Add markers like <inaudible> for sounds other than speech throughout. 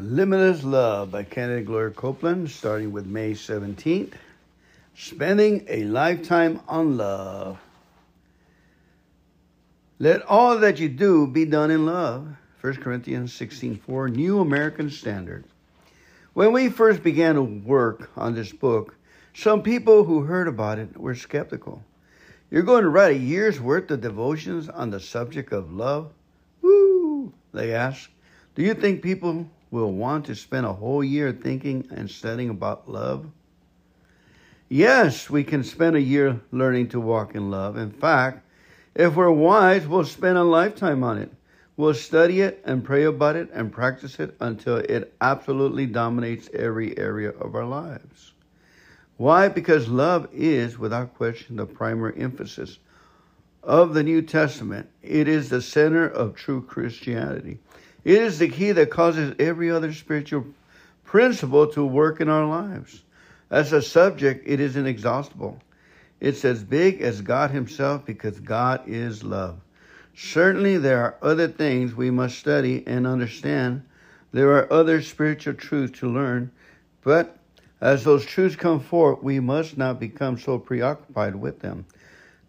Limitless Love by Kennedy Gloria Copeland, starting with May 17th. Spending a lifetime on love. Let all that you do be done in love. 1 Corinthians 16:4, New American Standard. When we first began to work on this book, some people who heard about it were skeptical. You're going to write a year's worth of devotions on the subject of love? Woo! They asked. Do you think people will want to spend a whole year thinking and studying about love? Yes, we can spend a year learning to walk in love. In fact, if we're wise, we'll spend a lifetime on it. We'll study it and pray about it and practice it until it absolutely dominates every area of our lives. Why? Because love is, without question, the primary emphasis of the New Testament. It is the center of true Christianity. It is the key that causes every other spiritual principle to work in our lives. As a subject, it is inexhaustible. It's as big as God Himself because God is love. Certainly, there are other things we must study and understand. There are other spiritual truths to learn, but as those truths come forth, we must not become so preoccupied with them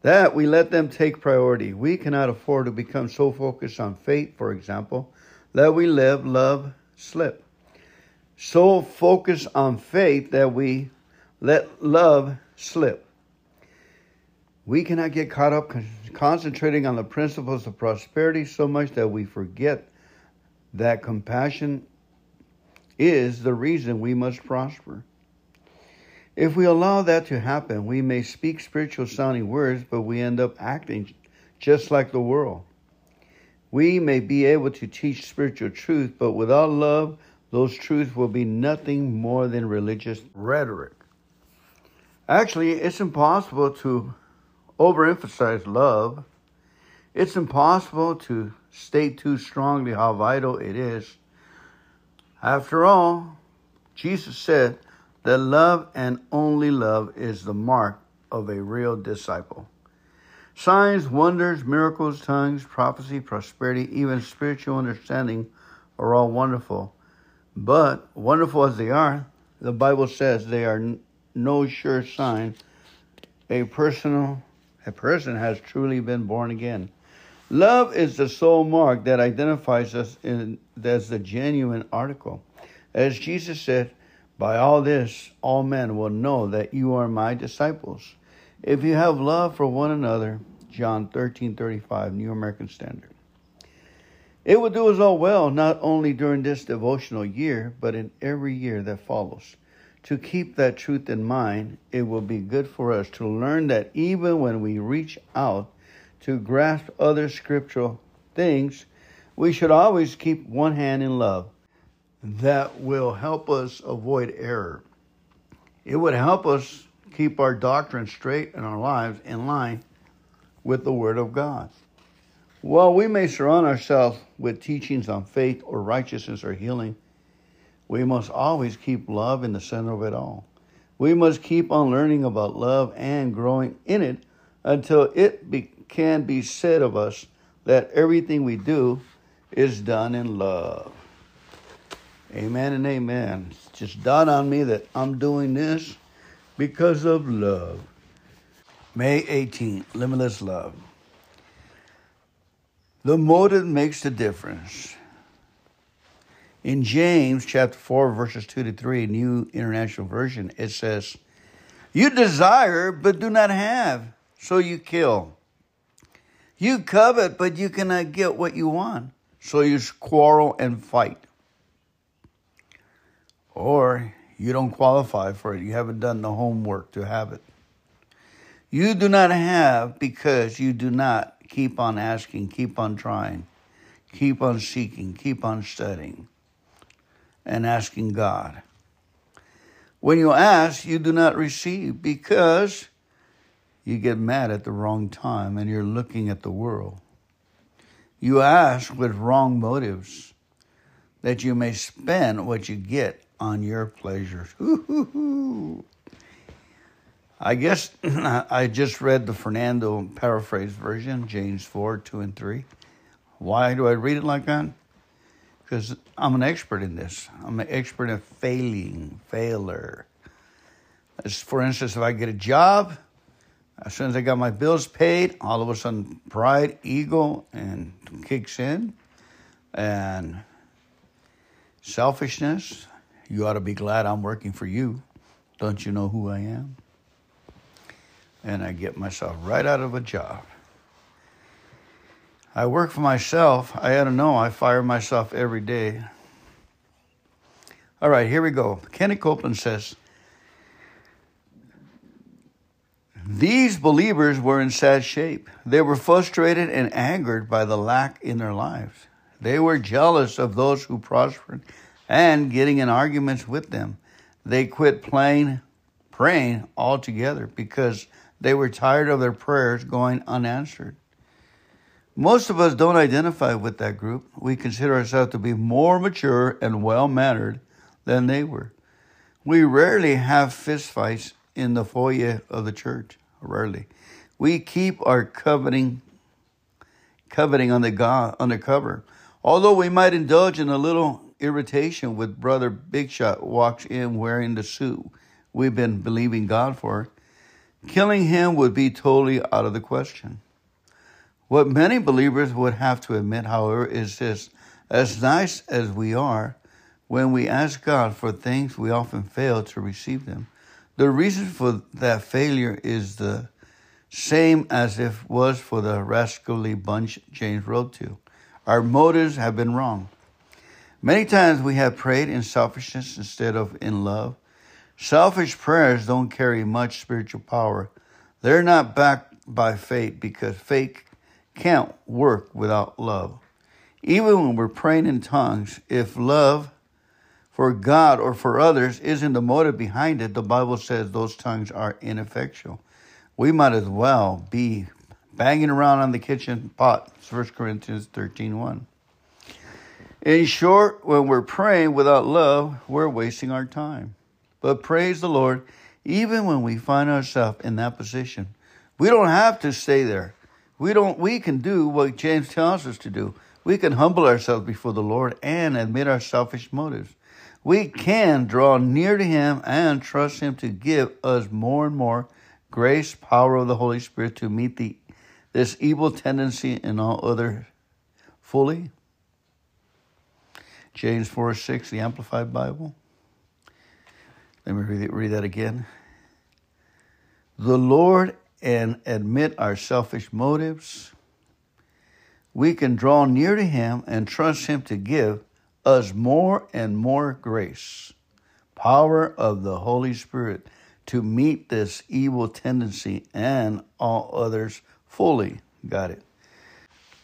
that we let them take priority. We cannot afford to become so focused on faith, for example, that we live, love, slip. So focus on faith that we let love slip. We cannot get caught up concentrating on the principles of prosperity so much that we forget that compassion is the reason we must prosper. If we allow that to happen, we may speak spiritual sounding words, but we end up acting just like the world. We may be able to teach spiritual truth, but without love, those truths will be nothing more than religious rhetoric. Actually, it's impossible to overemphasize love. It's impossible to state too strongly how vital it is. After all, Jesus said that love and only love is the mark of a real disciple. Signs, wonders, miracles, tongues, prophecy, prosperity, even spiritual understanding are all wonderful. But wonderful as they are, the Bible says they are no sure sign a personal a person has truly been born again. Love is the sole mark that identifies us in, as the genuine article. As Jesus said, by all this, all men will know that you are my disciples if you have love for one another, John 13 35, New American Standard. It will do us all well, not only during this devotional year, but in every year that follows. To keep that truth in mind, it will be good for us to learn that even when we reach out to grasp other scriptural things, we should always keep one hand in love. That will help us avoid error. It would help us keep our doctrine straight and our lives in line with the Word of God. While we may surround ourselves with teachings on faith or righteousness or healing, we must always keep love in the center of it all. We must keep on learning about love and growing in it until it be, can be said of us that everything we do is done in love. Amen and amen. Just dawned on me that I'm doing this because of love. May 18th, limitless love. The motive makes the difference. In James chapter 4, verses 2 to 3, New International Version, it says, You desire, but do not have, so you kill. You covet, but you cannot get what you want, so you quarrel and fight. Or you don't qualify for it. You haven't done the homework to have it. You do not have because you do not keep on asking, keep on trying, keep on seeking, keep on studying, and asking God. When you ask, you do not receive because you get mad at the wrong time and you're looking at the world. You ask with wrong motives that you may spend what you get on your pleasures. <laughs> I guess <clears throat> I just read the Fernando paraphrase version, James 4 2 and 3. Why do I read it like that? because I'm an expert in this. I'm an expert in failing, failure. As for instance, if I get a job, as soon as I got my bills paid, all of a sudden pride, ego, and kicks in, and selfishness. You ought to be glad I'm working for you. Don't you know who I am? And I get myself right out of a job. I work for myself. I to know I fire myself every day. All right, here we go. Kenny Copeland says, These believers were in sad shape. They were frustrated and angered by the lack in their lives. They were jealous of those who prospered and getting in arguments with them. They quit playing, praying altogether because they were tired of their prayers going unanswered. Most of us don't identify with that group. We consider ourselves to be more mature and well mannered than they were. We rarely have fistfights in the foyer of the church. Rarely. We keep our coveting coveting the God undercover. Although we might indulge in a little irritation with brother Big Shot walks in wearing the suit we've been believing God for, killing him would be totally out of the question. What many believers would have to admit, however, is this as nice as we are, when we ask God for things, we often fail to receive them. The reason for that failure is the same as if was for the rascally bunch James wrote to. Our motives have been wrong. Many times we have prayed in selfishness instead of in love. Selfish prayers don't carry much spiritual power. They're not backed by faith because faith can't work without love. Even when we're praying in tongues, if love for God or for others isn't the motive behind it, the Bible says those tongues are ineffectual. We might as well be banging around on the kitchen pot. 1 Corinthians 13 1. In short, when we're praying without love, we're wasting our time. But praise the Lord, even when we find ourselves in that position, we don't have to stay there. We don't we can do what James tells us to do. We can humble ourselves before the Lord and admit our selfish motives we can draw near to Him and trust Him to give us more and more grace, power of the Holy Spirit to meet the this evil tendency and all other fully. James 4 6, the Amplified Bible. Let me read, read that again. The Lord and admit our selfish motives. We can draw near to Him and trust Him to give us more and more grace, power of the Holy Spirit to meet this evil tendency and all others fully. Got it.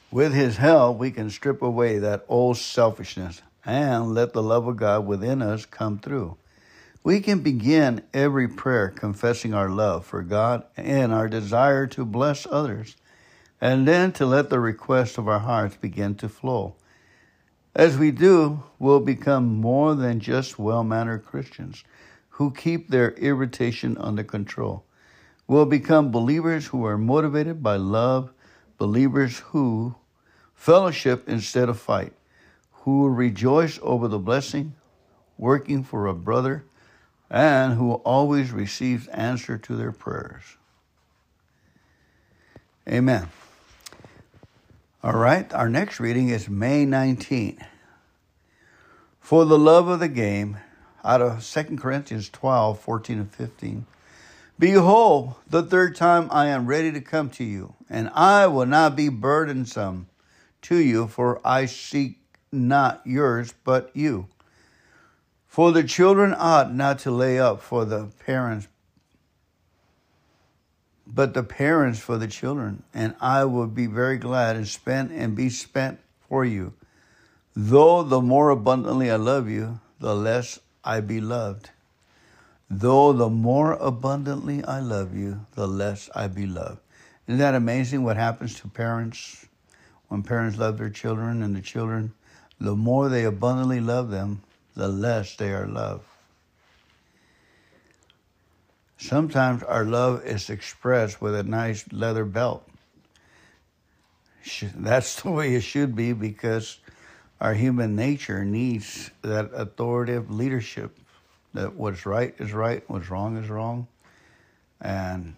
With His help, we can strip away that old selfishness and let the love of God within us come through. We can begin every prayer confessing our love for God and our desire to bless others, and then to let the requests of our hearts begin to flow. As we do, we'll become more than just well mannered Christians who keep their irritation under control. We'll become believers who are motivated by love, believers who fellowship instead of fight, who rejoice over the blessing, working for a brother, and who always receives answer to their prayers. Amen. All right, our next reading is May 19. For the love of the game, out of 2 Corinthians 12, 14 and 15. Behold, the third time I am ready to come to you, and I will not be burdensome to you, for I seek not yours, but you. For the children ought not to lay up for the parents, but the parents for the children, and I will be very glad and spend and be spent for you. Though the more abundantly I love you, the less I be loved. Though the more abundantly I love you, the less I be loved. Isn't that amazing what happens to parents when parents love their children and the children, the more they abundantly love them, the less they are loved. Sometimes our love is expressed with a nice leather belt. That's the way it should be because Our human nature needs that authoritative leadership that what's right is right, what's wrong is wrong, and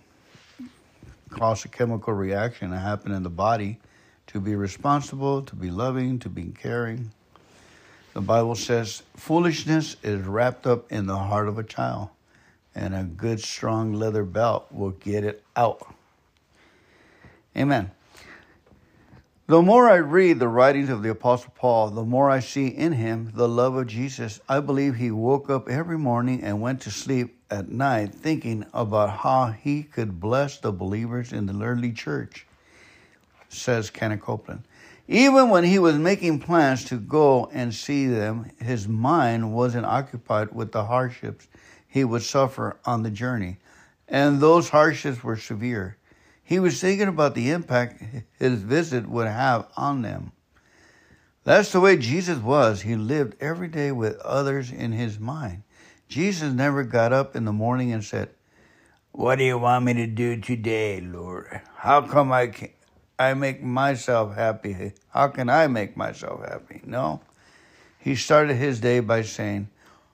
cause a chemical reaction to happen in the body to be responsible, to be loving, to be caring. The Bible says foolishness is wrapped up in the heart of a child, and a good strong leather belt will get it out. Amen. The more I read the writings of the Apostle Paul, the more I see in him the love of Jesus. I believe he woke up every morning and went to sleep at night thinking about how he could bless the believers in the early church, says Kenneth Copeland. Even when he was making plans to go and see them, his mind wasn't occupied with the hardships he would suffer on the journey, and those hardships were severe. He was thinking about the impact his visit would have on them. That's the way Jesus was. He lived every day with others in his mind. Jesus never got up in the morning and said, What do you want me to do today, Lord? How come I can I make myself happy? How can I make myself happy? No. He started his day by saying,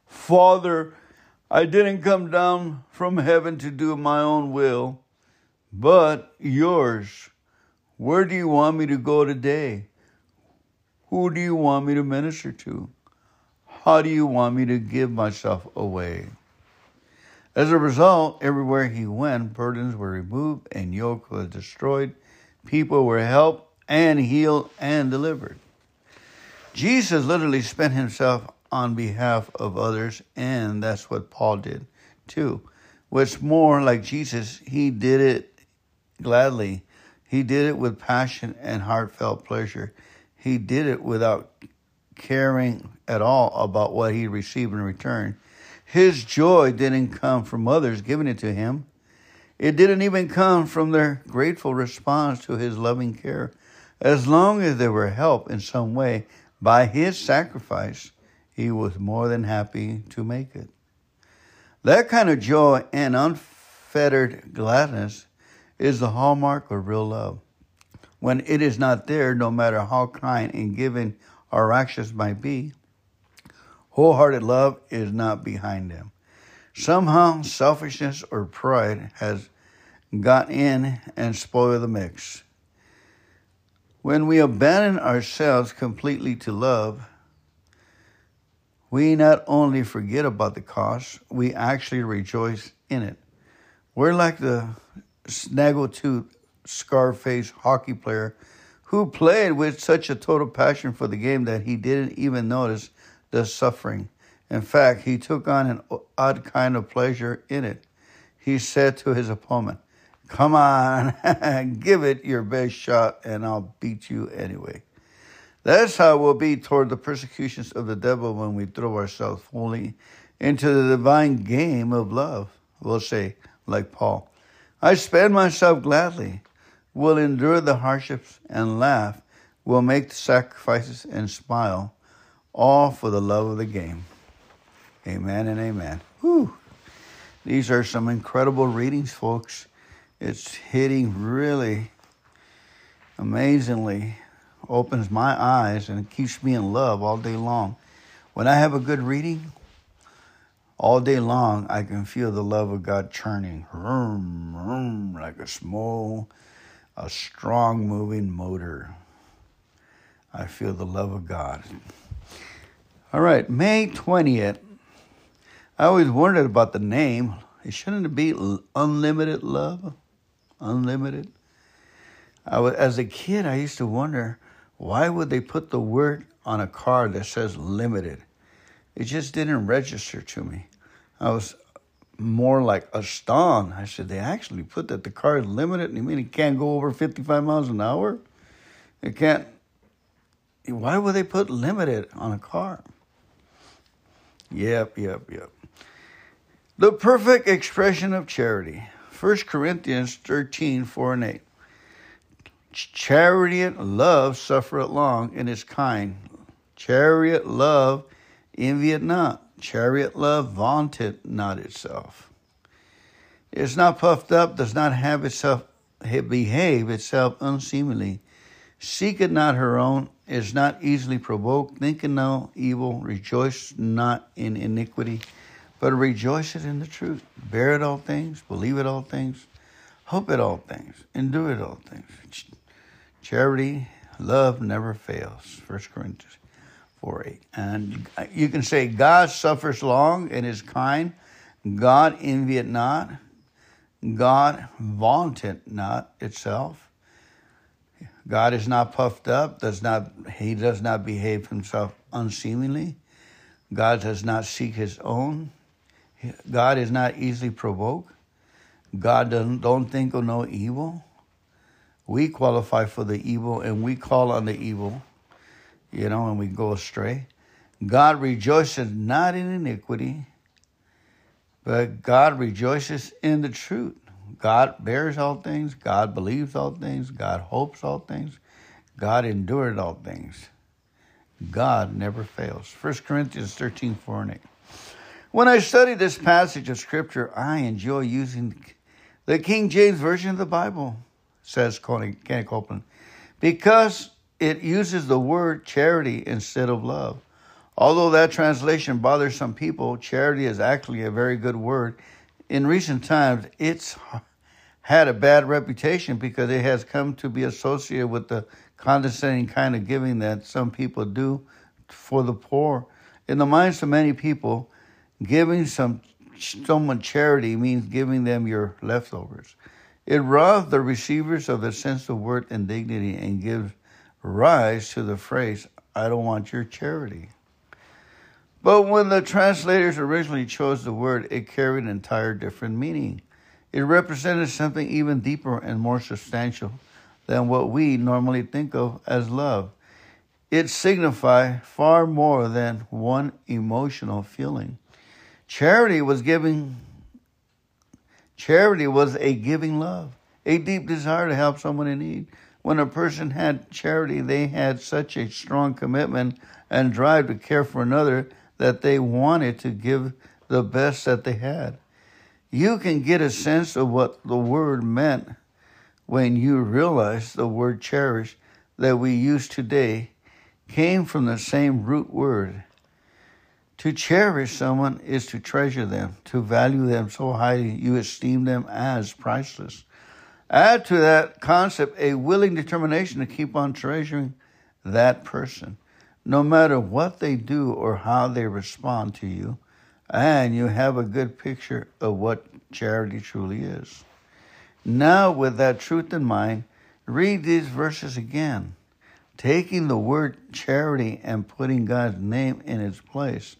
Father, I didn't come down from heaven to do my own will but yours. Where do you want me to go today? Who do you want me to minister to? How do you want me to give myself away? As a result, everywhere he went, burdens were removed and yoke was destroyed. People were helped and healed and delivered. Jesus literally spent himself on behalf of others, and that's what Paul did too. What's more, like Jesus, he did it gladly. He did it with passion and heartfelt pleasure. He did it without caring at all about what he received in return. His joy didn't come from others giving it to him. It didn't even come from their grateful response to his loving care. As long as they were helped in some way by his sacrifice, he was more than happy to make it. That kind of joy and unfettered gladness is the hallmark of real love. When it is not there, no matter how kind and giving our actions might be, wholehearted love is not behind them. Somehow, selfishness or pride has got in and spoiled the mix. When we abandon ourselves completely to love, we not only forget about the cost, we actually rejoice in it. We're like the snaggletooth Scarface hockey player who played with such a total passion for the game that he didn't even notice the suffering. In fact, he took on an odd kind of pleasure in it. He said to his opponent, Come on, <laughs> give it your best shot, and I'll beat you anyway. That's how we'll be toward the persecutions of the devil when we throw ourselves fully into the divine game of love. We'll say, like Paul, I spend myself gladly, will endure the hardships and laugh, will make the sacrifices and smile, all for the love of the game. Amen and amen. Whew. These are some incredible readings, folks. It's hitting really amazingly, opens my eyes and keeps me in love all day long. When I have a good reading, all day long, I can feel the love of God churning, vroom, vroom, like a small, a strong moving motor. I feel the love of God. All right, May 20th. I always wondered about the name. It shouldn't it be Unlimited Love? Unlimited? I was, as a kid, I used to wonder why would they put the word on a car that says limited? It just didn't register to me. I was more like astounded. I said, they actually put that the car is limited. You mean it can't go over 55 miles an hour? It can't. Why would they put limited on a car? Yep, yep, yep. The perfect expression of charity. 1 Corinthians 13, 4 and 8. Chariot love suffereth long and is kind. Chariot love envieth not Chariot love vaunteth not itself. It is not puffed up, does not have itself behave itself unseemly, seeketh not her own, is not easily provoked, thinking no evil, rejoice not in iniquity, but rejoice it in the truth. Bear it all things, believe it all things, hope it all things, endure it all things. Charity, love never fails. 1 Corinthians 4 8. And you can say, God suffers long and is kind. God envieth not. God vaunteth not itself. God is not puffed up, does not he does not behave himself unseemly. God does not seek his own. God is not easily provoked. God doesn't don't think of no evil. We qualify for the evil and we call on the evil, you know, and we go astray. God rejoices not in iniquity, but God rejoices in the truth. God bears all things, God believes all things, God hopes all things, God endured all things. God never fails. 1 Corinthians 13, 4 and 8. When I study this passage of Scripture, I enjoy using the King James Version of the Bible, says Kenny Copeland, because it uses the word charity instead of love. Although that translation bothers some people, charity is actually a very good word. In recent times, it's had a bad reputation because it has come to be associated with the condescending kind of giving that some people do for the poor. In the minds of many people, Giving some someone charity means giving them your leftovers. It robs the receivers of their sense of worth and dignity and gives rise to the phrase, I don't want your charity. But when the translators originally chose the word, it carried an entire different meaning. It represented something even deeper and more substantial than what we normally think of as love. It signified far more than one emotional feeling. Charity was giving, charity was a giving love, a deep desire to help someone in need. When a person had charity, they had such a strong commitment and drive to care for another that they wanted to give the best that they had. You can get a sense of what the word meant when you realize the word cherish that we use today came from the same root word to cherish someone is to treasure them, to value them so highly you esteem them as priceless. Add to that concept a willing determination to keep on treasuring that person, no matter what they do or how they respond to you, and you have a good picture of what charity truly is. Now, with that truth in mind, read these verses again, taking the word charity and putting God's name in its place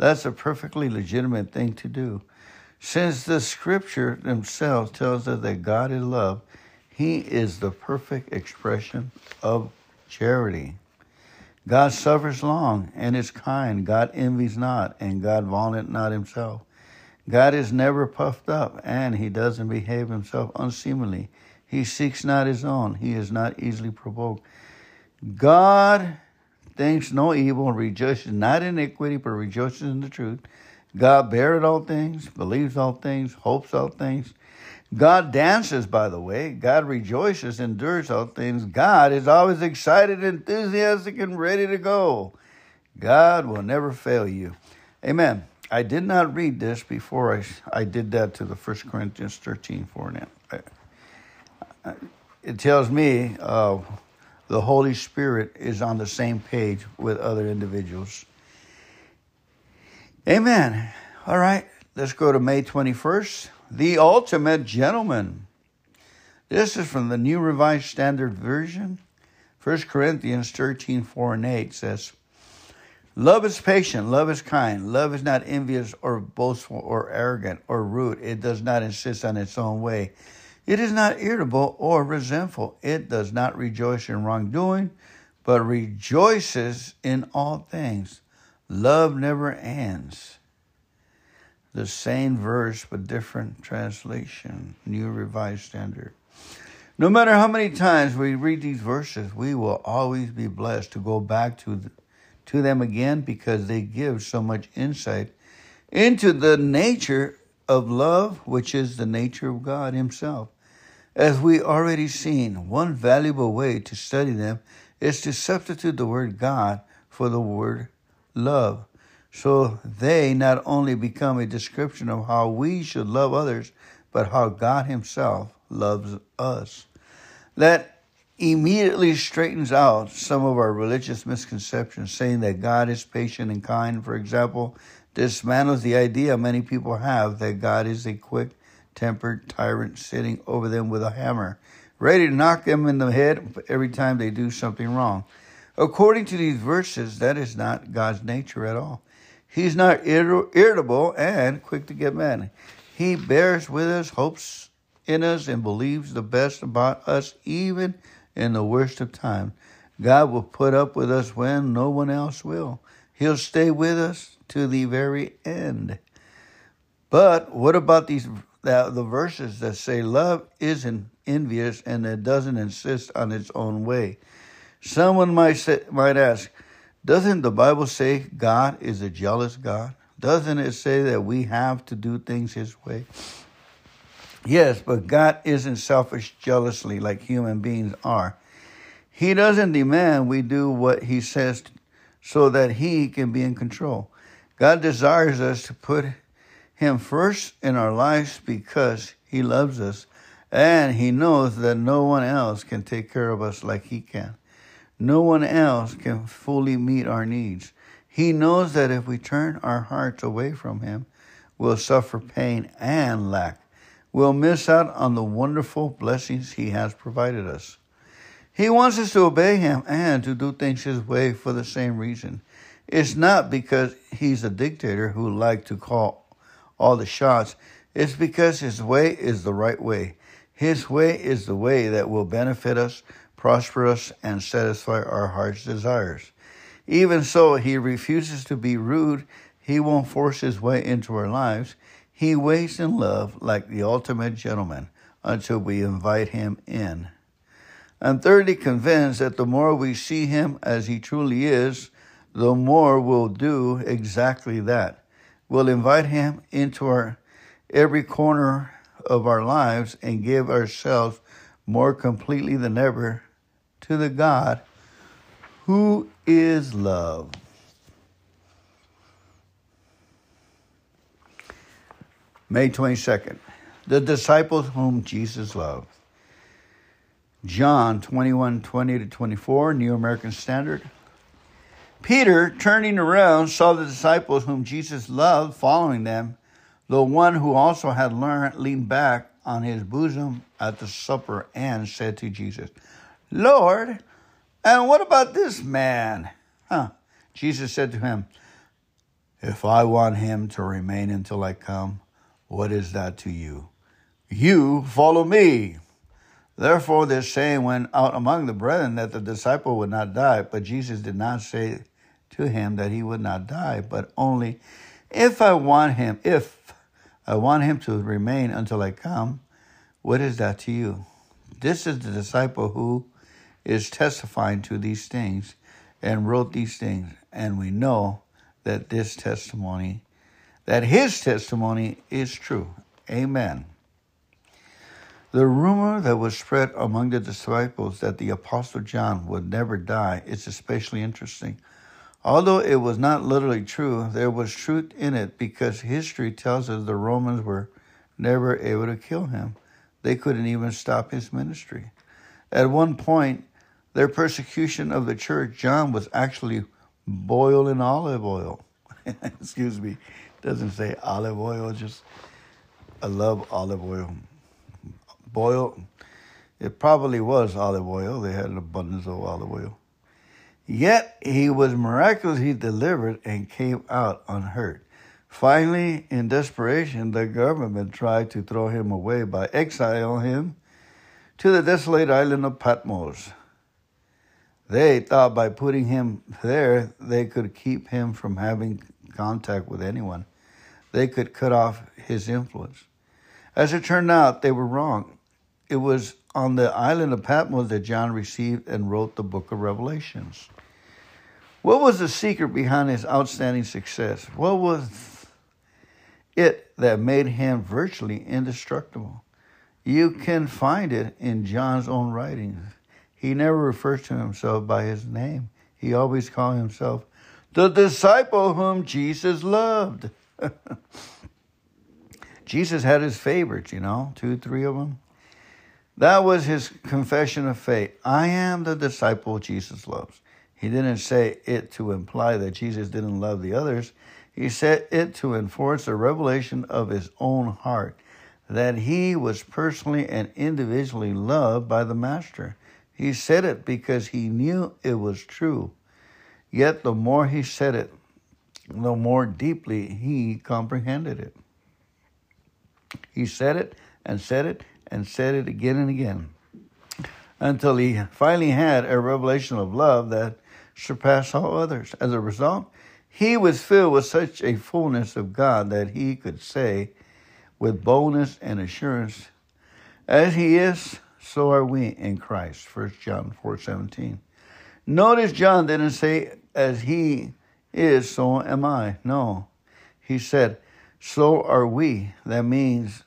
that's a perfectly legitimate thing to do. Since the scripture themselves tells us that God is love, he is the perfect expression of charity. God suffers long and is kind. God envies not, and God vaunteth not himself. God is never puffed up, and he doesn't behave himself unseemly. He seeks not his own. He is not easily provoked. God thinks no evil, rejoices not in iniquity, but rejoices in the truth. God beareth all things, believes all things, hopes all things. God dances, by the way. God rejoices, endures all things. God is always excited, enthusiastic, and ready to go. God will never fail you. Amen. I did not read this before I, I did that to the 1 Corinthians 13 4 now. It tells me uh, the Holy Spirit is on the same page with other individuals. Amen. All right, let's go to May 21st. The Ultimate Gentleman. This is from the New Revised Standard Version. 1 Corinthians 13 4 and 8 says, Love is patient, love is kind, love is not envious or boastful or arrogant or rude. It does not insist on its own way. It is not irritable or resentful. It does not rejoice in wrongdoing, but rejoices in all things. Love never ends. The same verse, but different translation, New Revised Standard. No matter how many times we read these verses, we will always be blessed to go back to, to them again because they give so much insight into the nature of love, which is the nature of God Himself. As we already seen, one valuable way to study them is to substitute the word God for the word love. So they not only become a description of how we should love others, but how God Himself loves us. That immediately straightens out some of our religious misconceptions, saying that God is patient and kind, for example, dismantles the idea many people have that God is a quick tempered tyrant sitting over them with a hammer, ready to knock them in the head every time they do something wrong. According to these verses, that is not God's nature at all. He's not irritable and quick to get mad. He bears with us, hopes in us, and believes the best about us, even in the worst of times. God will put up with us when no one else will. He'll stay with us to the very end. But what about these the, the verses that say love isn't envious and it doesn't insist on its own way? Someone might say, might ask, doesn't the Bible say God is a jealous God? Doesn't it say that we have to do things His way? Yes, but God isn't selfish jealously like human beings are. He doesn't demand we do what He says so that He can be in control. God desires us to put Him first in our lives because He loves us and He knows that no one else can take care of us like He can. No one else can fully meet our needs. He knows that if we turn our hearts away from Him, we'll suffer pain and lack. We'll miss out on the wonderful blessings He has provided us. He wants us to obey Him and to do things His way for the same reason. It's not because he's a dictator who likes to call all the shots. It's because his way is the right way. His way is the way that will benefit us, prosper us, and satisfy our heart's desires. Even so, he refuses to be rude. He won't force his way into our lives. He waits in love like the ultimate gentleman until we invite him in. I'm thoroughly convinced that the more we see him as he truly is, the more we'll do exactly that. We'll invite Him into our every corner of our lives and give ourselves more completely than ever to the God who is love. May 22nd, the disciples whom Jesus loved. John 21 20 to 24, New American Standard. Peter, turning around, saw the disciples whom Jesus loved following them. The one who also had learned leaned back on his bosom at the supper and said to Jesus, Lord, and what about this man? Huh. Jesus said to him, If I want him to remain until I come, what is that to you? You follow me. Therefore, this saying went out among the brethren that the disciple would not die, but Jesus did not say to him that he would not die, but only if I want him, if I want him to remain until I come, what is that to you? This is the disciple who is testifying to these things and wrote these things, and we know that this testimony, that his testimony is true. Amen. The rumor that was spread among the disciples that the Apostle John would never die is especially interesting. Although it was not literally true, there was truth in it because history tells us the Romans were never able to kill him. They couldn't even stop his ministry. At one point, their persecution of the church, John was actually boiled in olive oil. <laughs> Excuse me, doesn't say olive oil, just I love olive oil. Boiled, it probably was olive oil. They had an abundance of olive oil. Yet he was miraculously delivered and came out unhurt. Finally, in desperation, the government tried to throw him away by exiling him to the desolate island of Patmos. They thought by putting him there, they could keep him from having contact with anyone. They could cut off his influence. As it turned out, they were wrong. It was on the island of Patmos that John received and wrote the book of Revelations. What was the secret behind his outstanding success? What was it that made him virtually indestructible? You can find it in John's own writings. he never refers to himself by his name. He always called himself the disciple whom Jesus loved. <laughs> Jesus had his favorites, you know, two, three of them. That was his confession of faith. I am the disciple Jesus loves. He didn't say it to imply that Jesus didn't love the others. He said it to enforce a revelation of his own heart that he was personally and individually loved by the Master. He said it because he knew it was true. Yet the more he said it, the more deeply he comprehended it. He said it and said it and said it again and again until he finally had a revelation of love that surpassed all others. As a result, he was filled with such a fullness of God that he could say with boldness and assurance, as he is, so are we in Christ. 1 John 4 17. Notice John didn't say, as he is, so am I. No. He said, so are we. That means,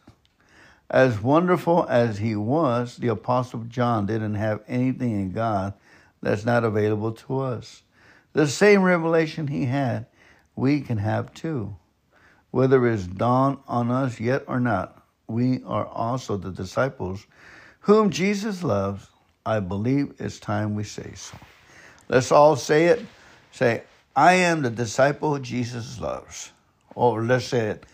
as wonderful as he was, the Apostle John didn't have anything in God that's not available to us. The same revelation he had, we can have too. Whether it's dawned on us yet or not, we are also the disciples whom Jesus loves. I believe it's time we say so. Let's all say it. Say, I am the disciple Jesus loves. Or let's say it.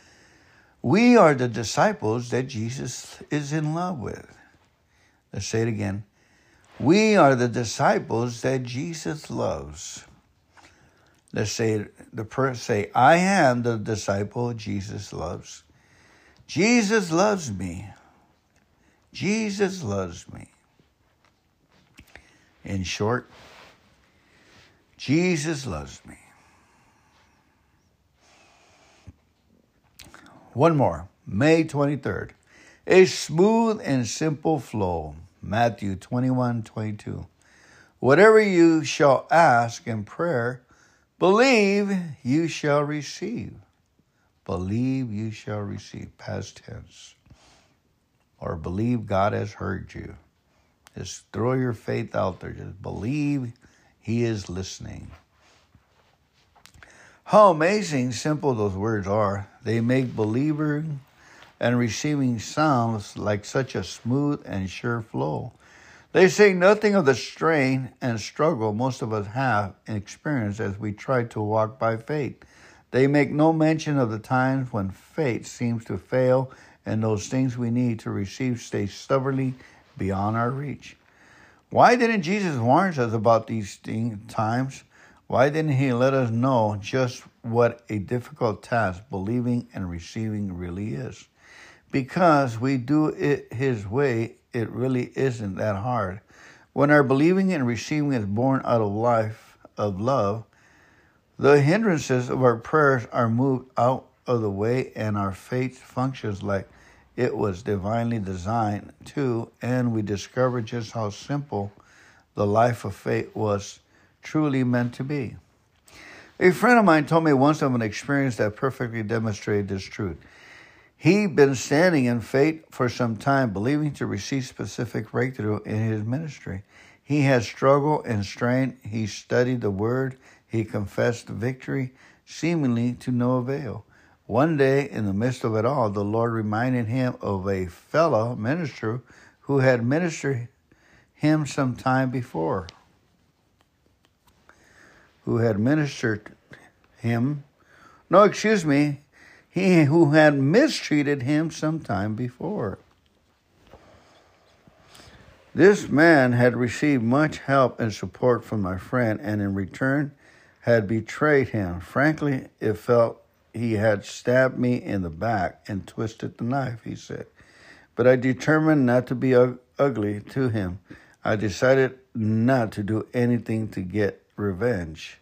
We are the disciples that Jesus is in love with. Let's say it again. We are the disciples that Jesus loves. Let's say the person say, I am the disciple Jesus loves. Jesus loves me. Jesus loves me. In short, Jesus loves me. One more, May 23rd. A smooth and simple flow. Matthew 21 22. Whatever you shall ask in prayer, believe you shall receive. Believe you shall receive. Past tense. Or believe God has heard you. Just throw your faith out there. Just believe He is listening. How amazing simple those words are. They make believing and receiving sounds like such a smooth and sure flow. They say nothing of the strain and struggle most of us have experienced as we try to walk by faith. They make no mention of the times when faith seems to fail and those things we need to receive stay stubbornly beyond our reach. Why didn't Jesus warn us about these times? Why didn't he let us know just what a difficult task believing and receiving really is? Because we do it his way, it really isn't that hard. When our believing and receiving is born out of life of love, the hindrances of our prayers are moved out of the way and our faith functions like it was divinely designed to, and we discover just how simple the life of faith was truly meant to be. A friend of mine told me once of an experience that perfectly demonstrated this truth. He'd been standing in faith for some time, believing to receive specific breakthrough in his ministry. He had struggled and strained. He studied the word. He confessed victory, seemingly to no avail. One day, in the midst of it all, the Lord reminded him of a fellow minister who had ministered him some time before who had ministered him, no, excuse me, he who had mistreated him some time before. This man had received much help and support from my friend, and in return had betrayed him. Frankly, it felt he had stabbed me in the back and twisted the knife, he said. But I determined not to be ugly to him. I decided not to do anything to get revenge.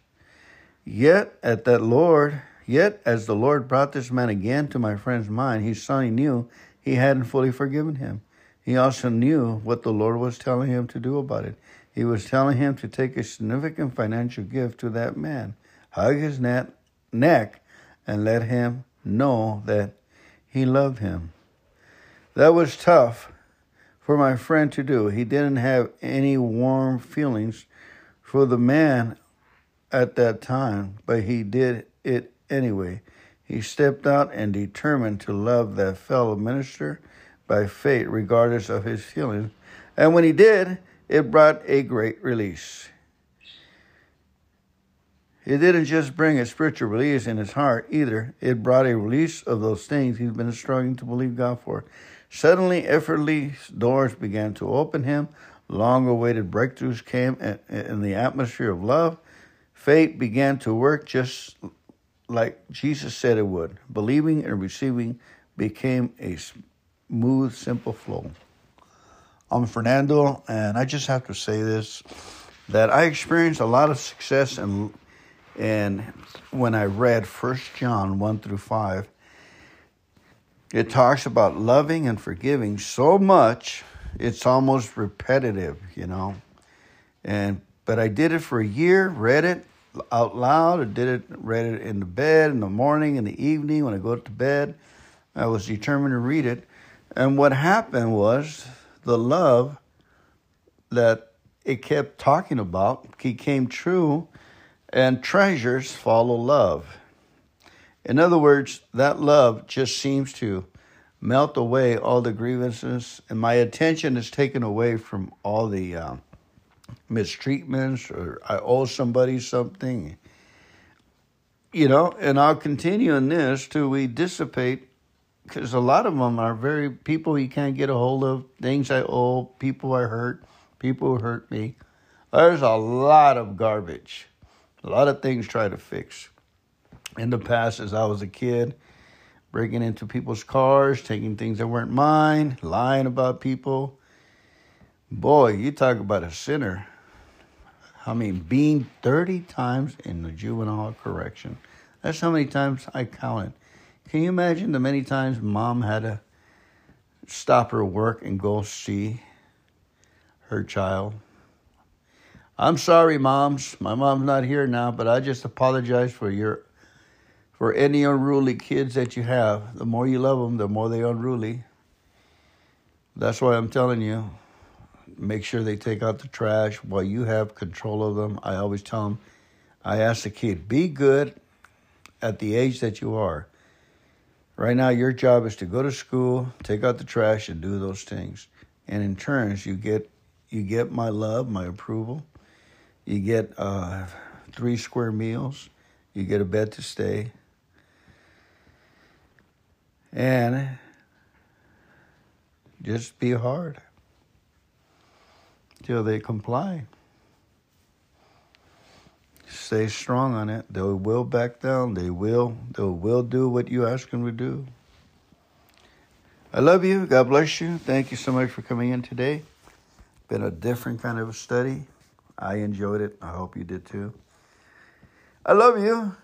Yet at that Lord, yet as the Lord brought this man again to my friend's mind, he suddenly knew he hadn't fully forgiven him. He also knew what the Lord was telling him to do about it. He was telling him to take a significant financial gift to that man, hug his neck, and let him know that he loved him. That was tough for my friend to do. He didn't have any warm feelings for the man at that time, but he did it anyway. He stepped out and determined to love that fellow minister by faith, regardless of his feelings. And when he did, it brought a great release. It didn't just bring a spiritual release in his heart either. It brought a release of those things he's been struggling to believe God for. Suddenly, effortless doors began to open him. Long awaited breakthroughs came in the atmosphere of love. Faith began to work just like Jesus said it would. Believing and receiving became a smooth, simple flow. I'm Fernando, and I just have to say this that I experienced a lot of success and and when I read First John 1 through 5 it talks about loving and forgiving so much it's almost repetitive, you know. And but I did it for a year, read it out loud, I did it read it in the bed in the morning, in the evening when I go to bed. I was determined to read it. And what happened was the love that it kept talking about came true and treasures follow love. In other words, that love just seems to melt away all the grievances, and my attention is taken away from all the um, mistreatments or I owe somebody something. You know, and I'll continue in this till we dissipate because a lot of them are very people you can't get a hold of, things I owe, people I hurt, people who hurt me. There's a lot of garbage, a lot of things try to fix in the past as I was a kid, breaking into people's cars, taking things that weren't mine, lying about people. Boy, you talk about a sinner. I mean, being 30 times in the juvenile correction. That's how many times I counted. Can you imagine the many times mom had to stop her work and go see her child? I'm sorry, moms. My mom's not here now, but I just apologize for your for any unruly kids that you have. The more you love them, the more they're unruly. That's why I'm telling you, make sure they take out the trash while you have control of them. I always tell them, I ask the kid, be good at the age that you are. Right now, your job is to go to school, take out the trash, and do those things. And in turns, you get you get my love, my approval. You get uh, three square meals. You get a bed to stay and just be hard till they comply. Stay strong on it. They will back down. They will. They will do what you ask them to do. I love you. God bless you. Thank you so much for coming in today. Been a different kind of a study. I enjoyed it. I hope you did too. I love you.